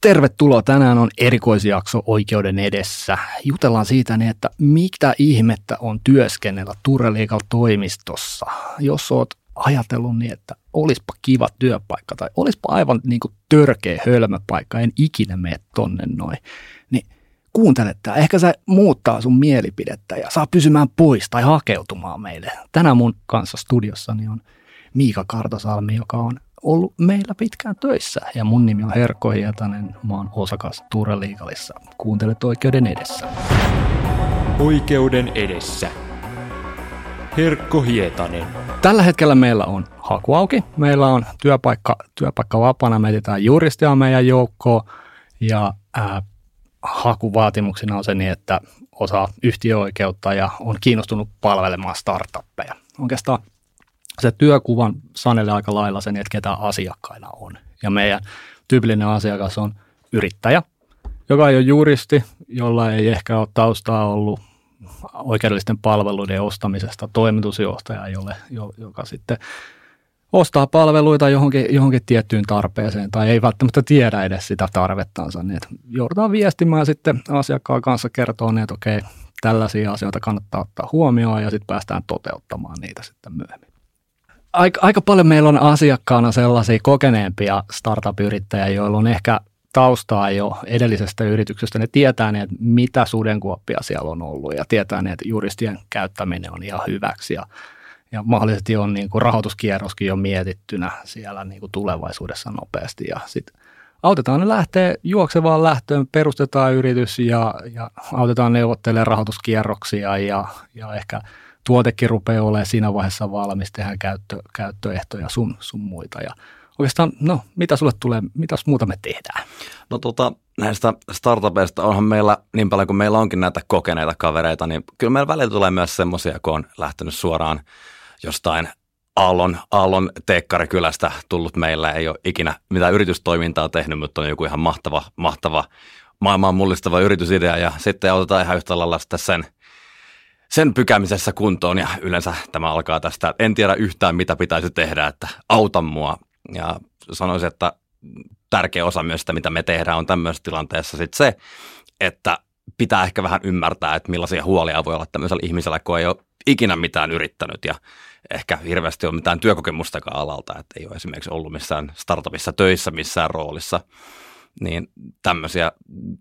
Tervetuloa. Tänään on erikoisjakso oikeuden edessä. Jutellaan siitä, niin, että mitä ihmettä on työskennellä Tureliikalla toimistossa. Jos oot ajatellut niin, että olispa kiva työpaikka tai olispa aivan niin kuin törkeä hölmöpaikka, en ikinä mene tonne noin, niin kuuntele tämä. Ehkä se muuttaa sun mielipidettä ja saa pysymään pois tai hakeutumaan meille. Tänään mun kanssa studiossani on Miika Kartosalmi, joka on ollut meillä pitkään töissä ja mun nimi on Herkko Hietanen. Mä oon osakas Ture Liikalissa. Kuuntelet oikeuden edessä. Oikeuden edessä. Herkko Hietanen. Tällä hetkellä meillä on haku auki. Meillä on työpaikka, työpaikka vapaana. Me etsitään juristia meidän joukkoon ja ää, hakuvaatimuksena on se niin, että osaa yhtiöoikeutta ja on kiinnostunut palvelemaan startuppeja. Oikeastaan se työkuvan sanelee aika lailla sen, että ketä asiakkaina on. Ja meidän tyypillinen asiakas on yrittäjä, joka ei ole juristi, jolla ei ehkä ole taustaa ollut oikeudellisten palveluiden ostamisesta, toimitusjohtaja, jolle, joka sitten ostaa palveluita johonkin, johonkin tiettyyn tarpeeseen tai ei välttämättä tiedä edes sitä tarvettansa, niin joudutaan viestimään sitten asiakkaan kanssa kertoa, niin että okei, tällaisia asioita kannattaa ottaa huomioon ja sitten päästään toteuttamaan niitä sitten myöhemmin aika, aika paljon meillä on asiakkaana sellaisia kokeneempia startup-yrittäjiä, joilla on ehkä taustaa jo edellisestä yrityksestä. Ne tietää, ne, että mitä sudenkuoppia siellä on ollut ja tietää, ne, että juristien käyttäminen on ihan hyväksi ja, ja mahdollisesti on niin kuin rahoituskierroskin jo mietittynä siellä niin kuin tulevaisuudessa nopeasti ja sitten autetaan ne lähtee juoksevaan lähtöön, perustetaan yritys ja, ja autetaan neuvottelemaan rahoituskierroksia ja, ja ehkä – tuotekin rupeaa olemaan siinä vaiheessa valmis, tehdä käyttö, käyttöehtoja sun, sun muita. Ja oikeastaan, no, mitä sulle tulee, mitäs muuta me tehdään? No tota, näistä startupeista onhan meillä, niin paljon kuin meillä onkin näitä kokeneita kavereita, niin kyllä meillä välillä tulee myös semmoisia, kun on lähtenyt suoraan jostain Aallon, Aallon teekkarikylästä tullut meillä, ei ole ikinä mitään yritystoimintaa tehnyt, mutta on joku ihan mahtava, mahtava maailmaan mullistava yritysidea ja sitten autetaan ihan yhtä lailla sen – sen pykämisessä kuntoon ja yleensä tämä alkaa tästä, en tiedä yhtään mitä pitäisi tehdä, että auta mua. Ja sanoisin, että tärkeä osa myös sitä, mitä me tehdään, on tämmöisessä tilanteessa sitten se, että pitää ehkä vähän ymmärtää, että millaisia huolia voi olla tämmöisellä ihmisellä, kun ei ole ikinä mitään yrittänyt ja ehkä hirveästi ole mitään työkokemustakaan alalta, että ei ole esimerkiksi ollut missään startupissa töissä missään roolissa, niin tämmöisiä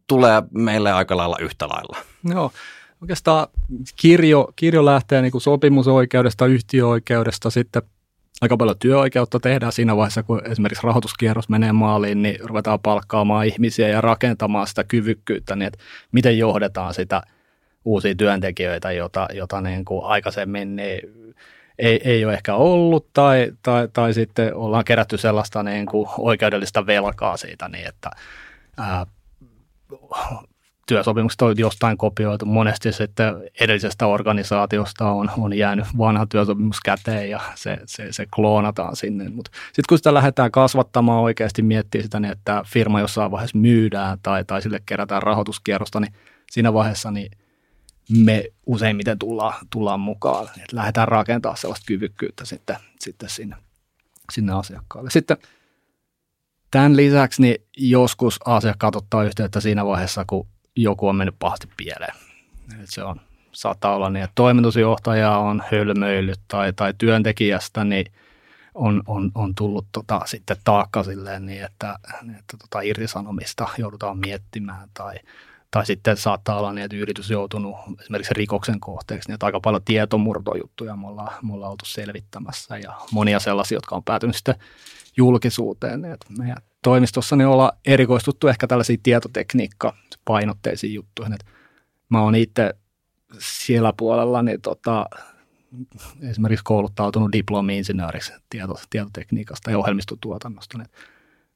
tulee meille aika lailla yhtä lailla. Joo, oikeastaan kirjo, kirjo lähtee niin kuin sopimusoikeudesta, yhtiöoikeudesta, sitten aika paljon työoikeutta tehdään siinä vaiheessa, kun esimerkiksi rahoituskierros menee maaliin, niin ruvetaan palkkaamaan ihmisiä ja rakentamaan sitä kyvykkyyttä, niin että miten johdetaan sitä uusia työntekijöitä, jota, jota niin kuin aikaisemmin niin ei, ei ole ehkä ollut, tai, tai, tai sitten ollaan kerätty sellaista niin kuin oikeudellista velkaa siitä, niin että ää, työsopimukset on jostain kopioitu. Monesti sitten edellisestä organisaatiosta on, on jäänyt vanha työsopimus käteen ja se, se, se kloonataan sinne. Mutta sitten kun sitä lähdetään kasvattamaan oikeasti miettiä sitä, niin että firma jossain vaiheessa myydään tai, tai sille kerätään rahoituskierrosta, niin siinä vaiheessa niin me useimmiten tullaan, tullaan mukaan. Että lähdetään rakentamaan sellaista kyvykkyyttä sitten, sitten sinne, sinne asiakkaalle. Sitten Tämän lisäksi niin joskus asiakkaat ottaa yhteyttä siinä vaiheessa, kun joku on mennyt pahasti pieleen. Et se on, saattaa olla niin, että toimitusjohtaja on hölmöillyt tai, tai työntekijästä niin on, on, on tullut tota, sitten taakka silleen niin, että, että tota, irtisanomista joudutaan miettimään tai, tai sitten saattaa olla niin, että yritys joutunut esimerkiksi rikoksen kohteeksi, niin että aika paljon tietomurtojuttuja me ollaan, me ollaan oltu selvittämässä ja monia sellaisia, jotka on päätynyt sitten julkisuuteen. Niin että meidän toimistossa niin ollaan erikoistuttu ehkä tällaisiin tietotekniikka-painotteisiin juttuihin. Et mä oon itse siellä puolella niin tota, esimerkiksi kouluttautunut diplomi-insinööriksi tieto, tietotekniikasta ja ohjelmistotuotannosta. Niin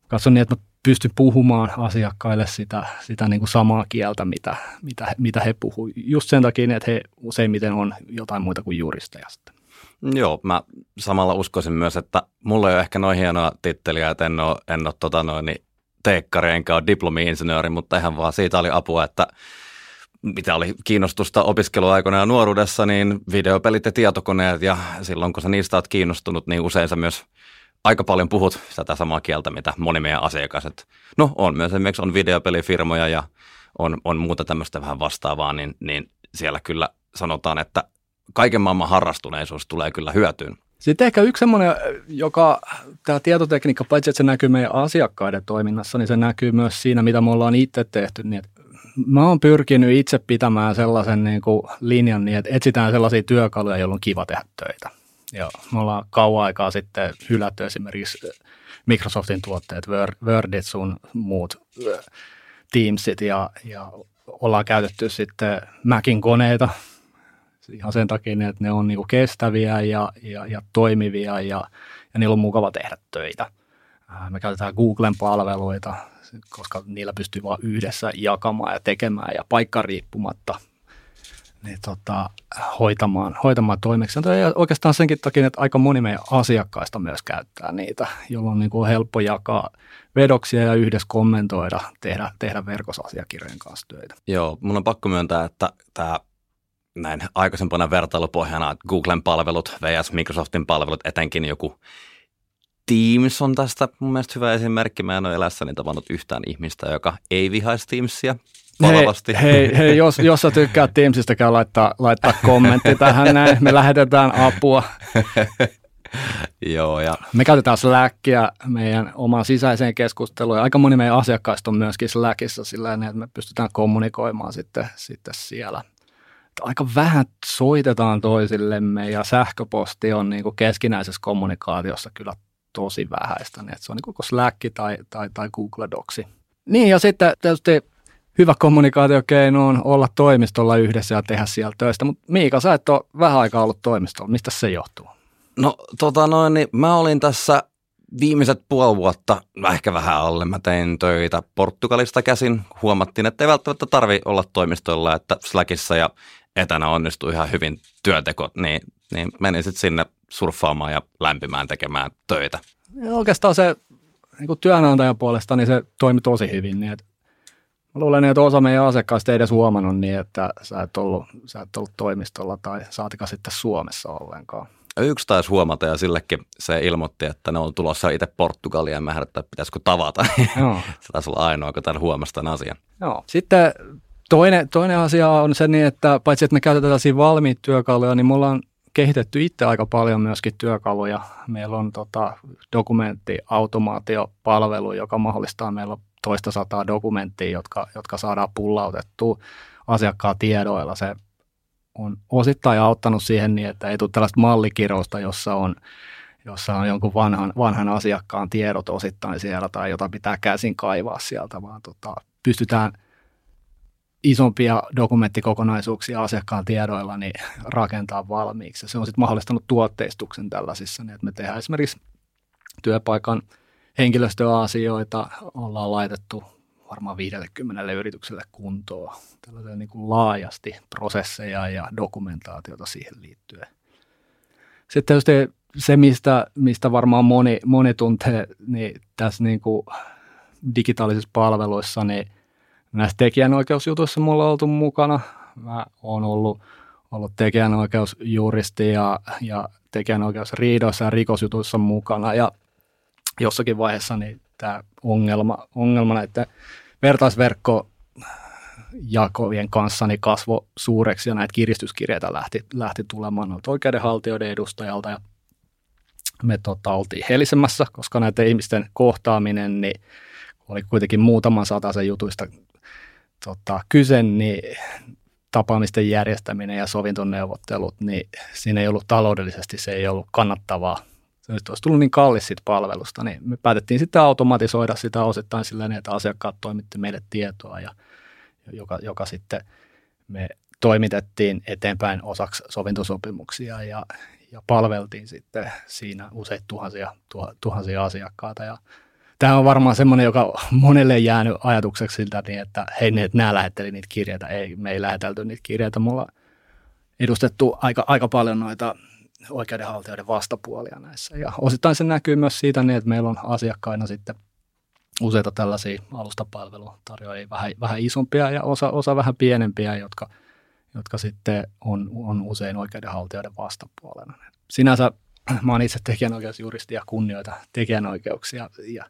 katson niin, että mä pystyn puhumaan asiakkaille sitä, sitä niin kuin samaa kieltä, mitä, mitä, mitä he puhuvat. Just sen takia, että he useimmiten on jotain muuta kuin juristeja sitten. Joo, mä samalla uskoisin myös, että mulla ei ole ehkä noin hienoa titteliä, että en ole, en ole tota noin, niin teekkari enkä ole diplomi-insinööri, mutta ihan vaan siitä oli apua, että mitä oli kiinnostusta opiskeluaikoina ja nuoruudessa, niin videopelit ja tietokoneet ja silloin kun sä niistä oot kiinnostunut, niin usein sä myös aika paljon puhut tätä samaa kieltä, mitä moni meidän asiakas. no on myös esimerkiksi on videopelifirmoja ja on, on muuta tämmöistä vähän vastaavaa, niin, niin siellä kyllä sanotaan, että kaiken maailman harrastuneisuus tulee kyllä hyötyyn. Sitten ehkä yksi semmoinen, joka tämä tietotekniikka, paitsi että se näkyy meidän asiakkaiden toiminnassa, niin se näkyy myös siinä, mitä me ollaan itse tehty. Niin että mä oon pyrkinyt itse pitämään sellaisen niin kuin linjan niin, että etsitään sellaisia työkaluja, joilla on kiva tehdä töitä. Ja me ollaan kauan aikaa sitten hylätty esimerkiksi Microsoftin tuotteet, Wordit sun muut Teamsit ja, ja ollaan käytetty sitten Macin koneita ihan sen takia, että ne on niinku kestäviä ja, ja, ja toimivia ja, ja niillä on mukava tehdä töitä. Me käytetään Googlen palveluita, koska niillä pystyy vain yhdessä jakamaan ja tekemään ja paikka riippumatta niin tota, hoitamaan, hoitamaan toimeksiantoja. Ja oikeastaan senkin takia, että aika moni meidän asiakkaista myös käyttää niitä, jolloin on niin kuin helppo jakaa vedoksia ja yhdessä kommentoida, tehdä, tehdä verkosasiakirjojen kanssa töitä. Joo, mun on pakko myöntää, että tämä näin aikaisempana vertailupohjana Googlen palvelut vs. Microsoftin palvelut, etenkin joku Teams on tästä mun mielestä hyvä esimerkki. Mä en ole elässäni tavannut yhtään ihmistä, joka ei vihaisi Teamsia palavasti. Hei, hei, hei jos, jos sä tykkäät Teamsista, käy laittaa, laittaa kommentti tähän näin. Me lähetetään apua. Joo, ja... Me käytetään Slackia meidän omaan sisäiseen keskusteluun ja aika moni meidän asiakkaista on myöskin Slackissa sillä että me pystytään kommunikoimaan sitten, sitten siellä. Aika vähän soitetaan toisillemme ja sähköposti on niin kuin keskinäisessä kommunikaatiossa kyllä tosi vähäistä, niin että se on niin koko Slack tai, tai, tai Google Docsi. Niin ja sitten tietysti hyvä kommunikaatiokeino on olla toimistolla yhdessä ja tehdä siellä töistä, mutta Miika, sä et ole vähän aikaa ollut toimistolla. Mistä se johtuu? No tota noin, niin mä olin tässä viimeiset puoli vuotta, ehkä vähän alle, mä tein töitä Portugalista käsin. Huomattiin, että ei välttämättä tarvi olla toimistolla, että Slackissa ja etänä onnistuu ihan hyvin työteko, niin, niin menin sitten sinne surffaamaan ja lämpimään tekemään töitä. Ja oikeastaan se niin työnantajan puolesta niin se toimi tosi hyvin. Niin että mä luulen, että osa meidän asiakkaista ei edes huomannut niin, että sä et ollut, sä et ollut toimistolla tai saatika sitten Suomessa ollenkaan. Yksi taisi huomata ja sillekin se ilmoitti, että ne on tulossa itse Portugalia ja mä että pitäisikö tavata. Joo. se taisi olla ainoa, joka tämän huomasi tämän asian. Joo. Sitten toinen, toinen asia on se niin, että paitsi että me käytetään tällaisia valmiita työkaluja, niin me ollaan kehitetty itse aika paljon myöskin työkaluja. Meillä on tota, dokumenttiautomaatiopalvelu, joka mahdollistaa meillä toista sataa dokumenttia, jotka, jotka saadaan pullautettua asiakkaan tiedoilla. Se on osittain auttanut siihen niin, että ei tule tällaista mallikirousta, jossa on, jossa on jonkun vanhan, vanhan asiakkaan tiedot osittain siellä tai jota pitää käsin kaivaa sieltä, vaan tota, pystytään isompia dokumenttikokonaisuuksia asiakkaan tiedoilla niin rakentaa valmiiksi. Se on sitten mahdollistanut tuotteistuksen tällaisissa, niin että me tehdään esimerkiksi työpaikan henkilöstöasioita, ollaan laitettu varmaan 50 yritykselle kuntoon tällaisia niin kuin laajasti prosesseja ja dokumentaatiota siihen liittyen. Sitten tietysti se, mistä, mistä varmaan moni, moni tuntee, niin tässä niin kuin digitaalisissa palveluissa, niin näissä tekijänoikeusjutuissa mulla on oltu mukana. Mä oon ollut, ollut tekijänoikeusjuristi ja, ja tekijänoikeusriidoissa ja rikosjutuissa mukana ja jossakin vaiheessa niin tämä ongelma, ongelma näiden vertaisverkko jakovien kanssa niin kasvo suureksi ja näitä kiristyskirjeitä lähti, lähti tulemaan noilta oikeudenhaltijoiden edustajalta ja me tota, oltiin helisemässä, koska näiden ihmisten kohtaaminen niin oli kuitenkin muutaman sen jutuista tota, kyse, niin tapaamisten järjestäminen ja sovintoneuvottelut, niin siinä ei ollut taloudellisesti, se ei ollut kannattavaa se olisi tullut niin kallis siitä palvelusta, niin me päätettiin sitten automatisoida sitä osittain sillä että asiakkaat toimitti meille tietoa, ja, joka, joka sitten me toimitettiin eteenpäin osaksi sovintosopimuksia ja, ja palveltiin sitten siinä useita tuhansia, tuhansia asiakkaita. Ja tämä on varmaan semmoinen, joka monelle jäänyt ajatukseksi siltä, niin että hei, ne, nämä lähetteli niitä kirjeitä. Ei, me ei lähetelty niitä kirjeitä. Mulla edustettu aika, aika paljon noita oikeudenhaltijoiden vastapuolia näissä. Ja osittain se näkyy myös siitä niin, että meillä on asiakkaina sitten useita tällaisia alustapalvelutarjoajia, vähän, vähän isompia ja osa, osa vähän pienempiä, jotka, jotka sitten on, on usein oikeudenhaltijoiden vastapuolena. Sinänsä mä oon itse tekijänoikeusjuristi ja kunnioita tekijänoikeuksia ja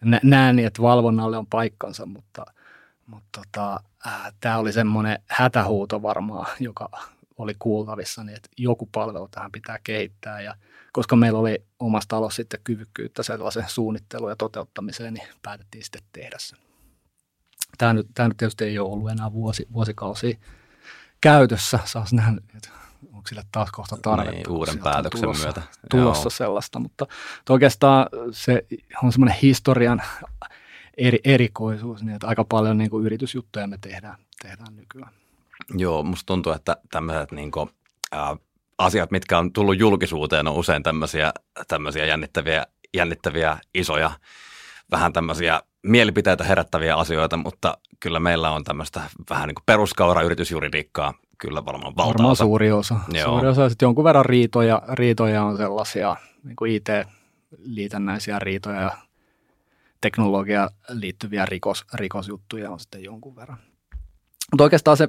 nä- näen, että valvonnalle on paikkansa, mutta, mutta tota, äh, tämä oli semmoinen hätähuuto varmaan, joka oli kuultavissa, niin että joku palvelu tähän pitää kehittää ja koska meillä oli omassa talossa sitten kyvykkyyttä sellaisen suunnitteluun ja toteuttamiseen, niin päätettiin sitten tehdä se. Tämä nyt, tämä nyt tietysti ei ole ollut enää vuosi, vuosikausia käytössä. Saas nähdä, että sille taas kohta tarvetta. Niin, uuden päätöksen tulossa, myötä. Tulossa Joo. sellaista, mutta oikeastaan se on semmoinen historian eri, erikoisuus, niin että aika paljon niin kuin yritysjuttuja me tehdään, tehdään nykyään. Joo, musta tuntuu, että tämmöiset niin kuin, ä, asiat, mitkä on tullut julkisuuteen, on usein tämmöisiä, tämmöisiä jännittäviä, jännittäviä, isoja, vähän tämmöisiä mielipiteitä herättäviä asioita, mutta kyllä meillä on tämmöistä vähän niin kuin peruskaura yritysjuridiikkaa kyllä varmaan Varmaan valtaosa. suuri osa. Joo. Suuri osa sitten jonkun verran riitoja, riitoja on sellaisia niin kuin IT-liitännäisiä riitoja ja teknologiaan liittyviä rikos, rikosjuttuja on sitten jonkun verran. Mutta oikeastaan se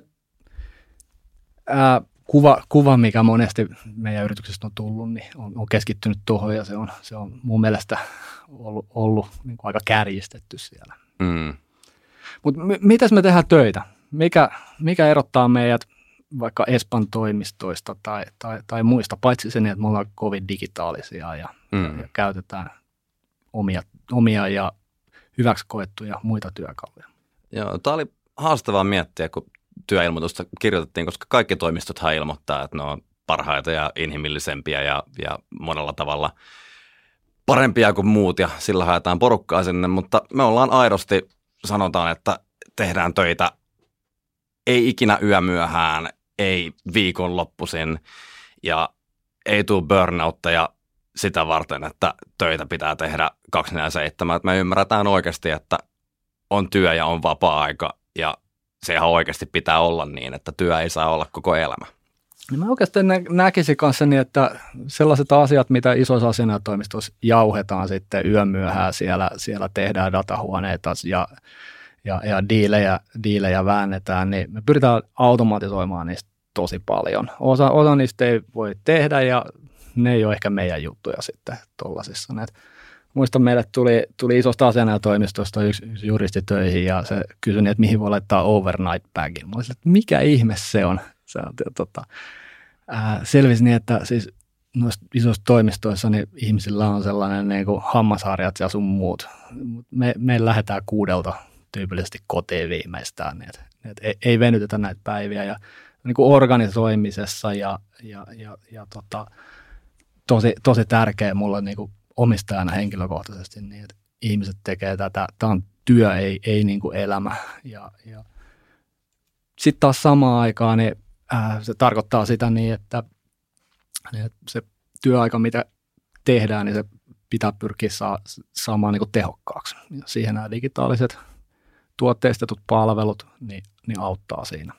ää, kuva, kuva, mikä monesti meidän yrityksestä on tullut, niin on, on keskittynyt tuohon ja se on, se on mun mielestä ollut, ollut niin kuin aika kärjistetty siellä. Mm. Mutta m- mitäs me tehdään töitä? Mikä, mikä erottaa meidät vaikka Espan toimistoista tai, tai, tai muista, paitsi sen, että me ollaan kovin digitaalisia ja, Mm. ja käytetään omia, omia ja hyväksi koettuja muita työkaluja. Joo, tämä oli haastavaa miettiä, kun työilmoitusta kirjoitettiin, koska kaikki toimistothan ilmoittaa, että ne on parhaita ja inhimillisempiä ja, ja monella tavalla parempia kuin muut ja sillä haetaan porukkaa sinne, mutta me ollaan aidosti, sanotaan, että tehdään töitä ei ikinä yömyöhään, ei viikonloppuisin ja ei tule burnoutteja sitä varten, että töitä pitää tehdä 24-7. Että me ymmärretään oikeasti, että on työ ja on vapaa-aika ja sehän oikeasti pitää olla niin, että työ ei saa olla koko elämä. Niin mä oikeastaan nä- näkisin kanssa niin, että sellaiset asiat, mitä isoissa asianajotoimistoissa jauhetaan sitten yön myöhään, siellä, siellä tehdään datahuoneita ja, ja, ja diilejä, diilejä väännetään, niin me pyritään automatisoimaan niistä tosi paljon. Osa, osa niistä ei voi tehdä ja ne ei ole ehkä meidän juttuja sitten tuollaisissa. Muistan, meille tuli, tuli isosta asianajotoimistosta yksi, yksi juristi töihin ja se kysyi, että mihin voi laittaa overnight bagin. Mä olisin, että mikä ihme se on? Se on tota, ää, selvisi niin, että siis noissa isoissa toimistoissa niin ihmisillä on sellainen niin kuin hammasharjat ja sun muut. Me, me lähdetään kuudelta tyypillisesti kotiin viimeistään, niin että, että ei, ei venytetä näitä päiviä ja niin kuin organisoimisessa ja, ja, ja, ja tota, tosi, tosi tärkeä mulle niin kuin omistajana henkilökohtaisesti, niin että ihmiset tekee tätä, tämä on työ, ei, ei niin kuin elämä. Ja, ja. Sitten taas samaan aikaan niin, äh, se tarkoittaa sitä niin, että, niin, että se työaika, mitä tehdään, niin se pitää pyrkiä saa, saamaan niin kuin tehokkaaksi. Ja siihen nämä digitaaliset tuotteistetut palvelut niin, niin auttaa siinä.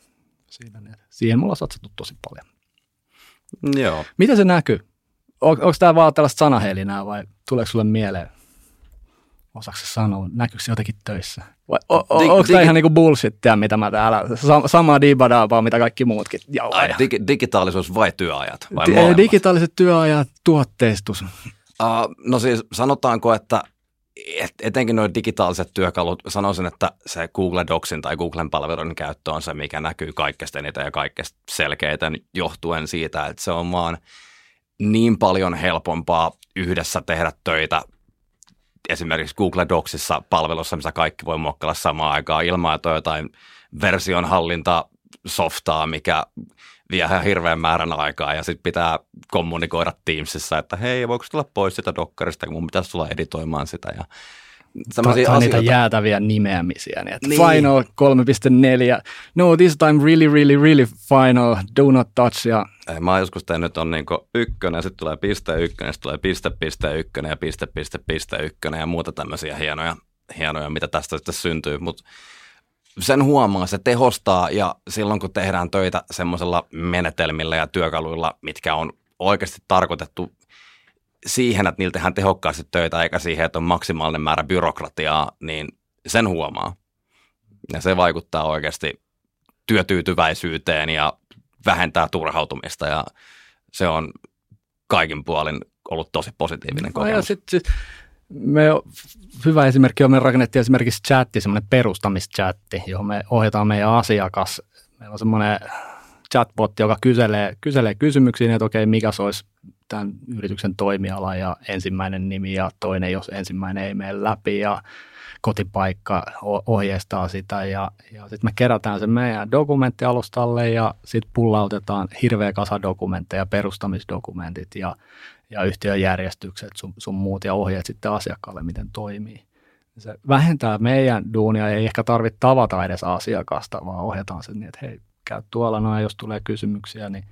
siinä niin, siihen mulla on satsattu tosi paljon. Joo. Miten se näkyy? On, onko tämä vaan tällaista sanahelinää vai tuleeko sulle mieleen? Osaako se sanoa? Näkyykö se jotenkin töissä? Vai o, o, Dig- onko tämä ihan niinku bullshittia, mitä mä täällä, sa, samaa dibadaapaa, mitä kaikki muutkin jauhaa? Ai, dig- digitaalisuus vai työajat? Vai Di- digitaaliset työajat, tuotteistus. Uh, no siis sanotaanko, että et, etenkin nuo digitaaliset työkalut, sanoisin, että se Google Docsin tai Googlen palveluiden käyttö on se, mikä näkyy kaikkein eniten ja kaikkein selkeiten johtuen siitä, että se on vaan niin paljon helpompaa yhdessä tehdä töitä esimerkiksi Google Docsissa palvelussa, missä kaikki voi muokkailla samaan aikaan ilman, että on jotain versionhallinta softaa, mikä vie ihan hirveän määrän aikaa ja sitten pitää kommunikoida Teamsissa, että hei, voiko tulla pois sitä dokkarista, kun mun pitäisi tulla editoimaan sitä. Ja sellaisia tai niitä asioita. jäätäviä nimeämisiä. Niin, että Niin. Final 3.4. No, this time really, really, really final. Do not touch. Ja Ei, Mä oon joskus tehnyt on niin ykkönen, sitten tulee piste ykkönen, sitten tulee piste piste ykkönen ja piste piste piste ykkönen ja muuta tämmöisiä hienoja, hienoja mitä tästä sitten syntyy. Mutta sen huomaa, se tehostaa ja silloin kun tehdään töitä semmoisella menetelmillä ja työkaluilla, mitkä on oikeasti tarkoitettu siihen, että niillä tehdään tehokkaasti töitä eikä siihen, että on maksimaalinen määrä byrokratiaa, niin sen huomaa. Ja se vaikuttaa oikeasti työtyytyväisyyteen ja vähentää turhautumista ja se on kaikin puolin ollut tosi positiivinen No ja kokemus. sit, sit, me, hyvä esimerkki on, me rakennettiin esimerkiksi chatti, semmoinen perustamischatti, johon me ohjataan meidän asiakas. Meillä on semmoinen chatbot, joka kyselee, kyselee kysymyksiä, että okei, mikä se olisi tämän yrityksen toimiala ja ensimmäinen nimi ja toinen, jos ensimmäinen ei mene läpi ja kotipaikka ohjeistaa sitä ja, ja sitten me kerätään se meidän dokumenttialustalle ja sitten pullautetaan hirveä kasa dokumentteja, perustamisdokumentit ja, ja yhtiöjärjestykset sun, sun muut ja ohjeet sitten asiakkaalle, miten toimii. Se vähentää meidän duunia, ei ehkä tarvitse tavata edes asiakasta, vaan ohjataan sen niin, että hei, käy tuolla noin, jos tulee kysymyksiä, niin,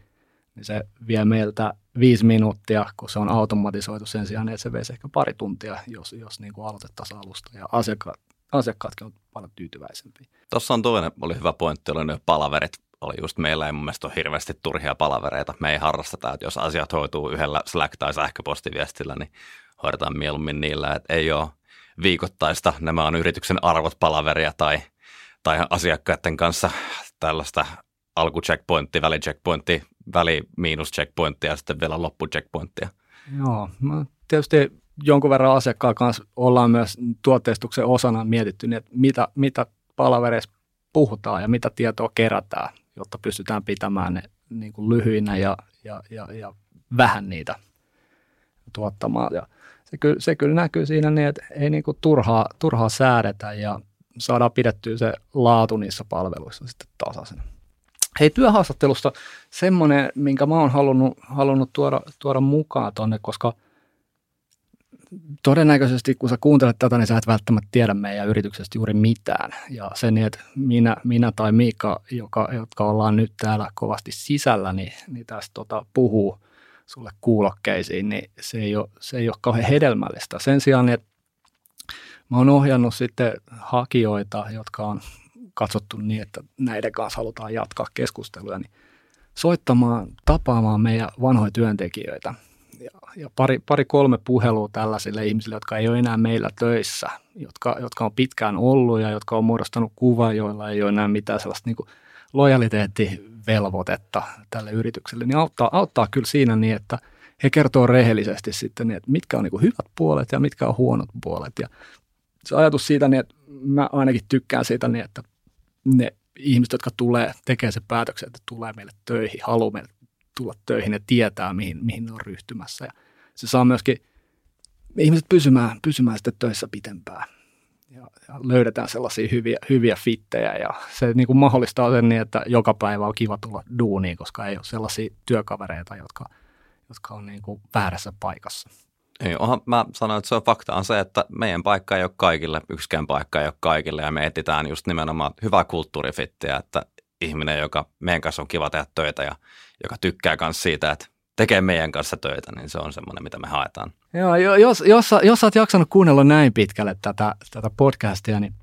niin se vie meiltä viisi minuuttia, kun se on automatisoitu sen sijaan, että se veisi ehkä pari tuntia, jos, jos niin kuin aloitettaisiin alusta. Ja asiakkaat, asiakkaatkin on paljon tyytyväisempiä. Tuossa on toinen, oli hyvä pointti, oli ne palaverit. Oli just meillä ei mun mielestä ole hirveästi turhia palavereita. Me ei harrasteta, että jos asiat hoituu yhdellä Slack- tai sähköpostiviestillä, niin hoidetaan mieluummin niillä, että ei ole viikoittaista, nämä on yrityksen arvot palaveria tai, tai asiakkaiden kanssa tällaista alku-checkpointti, väli-checkpointti, väli-miinus-checkpointtia ja sitten vielä loppu-checkpointtia. Joo, mä tietysti jonkun verran asiakkaan kanssa ollaan myös tuotteistuksen osana mietitty, niin että mitä, mitä palavereissa puhutaan ja mitä tietoa kerätään, jotta pystytään pitämään ne niin kuin lyhyinä ja, ja, ja, ja vähän niitä tuottamaan. Ja se, kyllä, se kyllä näkyy siinä niin, että ei niin kuin turhaa, turhaa säädetä ja saadaan pidettyä se laatu niissä palveluissa sitten tasaisena. Hei, työhaastattelusta semmoinen, minkä mä oon halunnut, halunnut tuoda, tuoda mukaan tonne, koska todennäköisesti kun sä kuuntelet tätä, niin sä et välttämättä tiedä meidän yrityksestä juuri mitään. Ja se niin, että minä, minä tai Miikka, joka, jotka ollaan nyt täällä kovasti sisällä, niin, niin tästä tota, puhuu sulle kuulokkeisiin, niin se ei, ole, se ei ole kauhean hedelmällistä. Sen sijaan, että mä oon ohjannut sitten hakijoita, jotka on katsottu niin, että näiden kanssa halutaan jatkaa keskusteluja, niin soittamaan, tapaamaan meidän vanhoja työntekijöitä. Ja, ja pari, pari kolme puhelua tällaisille ihmisille, jotka ei ole enää meillä töissä, jotka, jotka on pitkään ollut ja jotka on muodostanut kuva, joilla ei ole enää mitään sellaista niin lojaliteettivelvoitetta tälle yritykselle, niin auttaa, auttaa kyllä siinä niin, että he kertoo rehellisesti sitten, niin, että mitkä on niin hyvät puolet ja mitkä on huonot puolet. Ja se ajatus siitä, niin, että mä ainakin tykkään siitä niin, että ne ihmiset, jotka tulee, tekee se päätöksen, että tulee meille töihin, haluaa meille tulla töihin ja tietää, mihin, mihin ne on ryhtymässä. Ja se saa myöskin ihmiset pysymään, pysymään sitten töissä pitempään. Ja, ja löydetään sellaisia hyviä, hyviä fittejä ja se niin kuin mahdollistaa sen niin, että joka päivä on kiva tulla duuniin, koska ei ole sellaisia työkavereita, jotka, jotka on niin kuin väärässä paikassa. Ei, onhan, mä sanoin, että se on fakta on se, että meidän paikka ei ole kaikille, yksikään paikka ei ole kaikille ja me etsitään just nimenomaan hyvää kulttuurifittiä, että ihminen, joka meidän kanssa on kiva tehdä töitä ja joka tykkää myös siitä, että tekee meidän kanssa töitä, niin se on semmoinen, mitä me haetaan. Joo, jo- jos, jos, jos sä oot jaksanut kuunnella näin pitkälle tätä, tätä podcastia, niin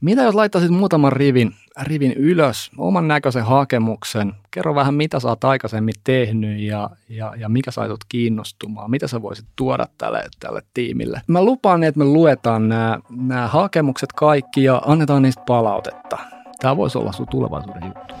mitä jos laittaisit muutaman rivin, rivin ylös, oman näköisen hakemuksen, kerro vähän mitä sä oot aikaisemmin tehnyt ja, ja, ja mikä sait sut kiinnostumaan, mitä sä voisit tuoda tälle, tälle tiimille. Mä lupaan, että me luetaan nämä, nämä hakemukset kaikki ja annetaan niistä palautetta. Tämä voisi olla sun tulevaisuuden juttu.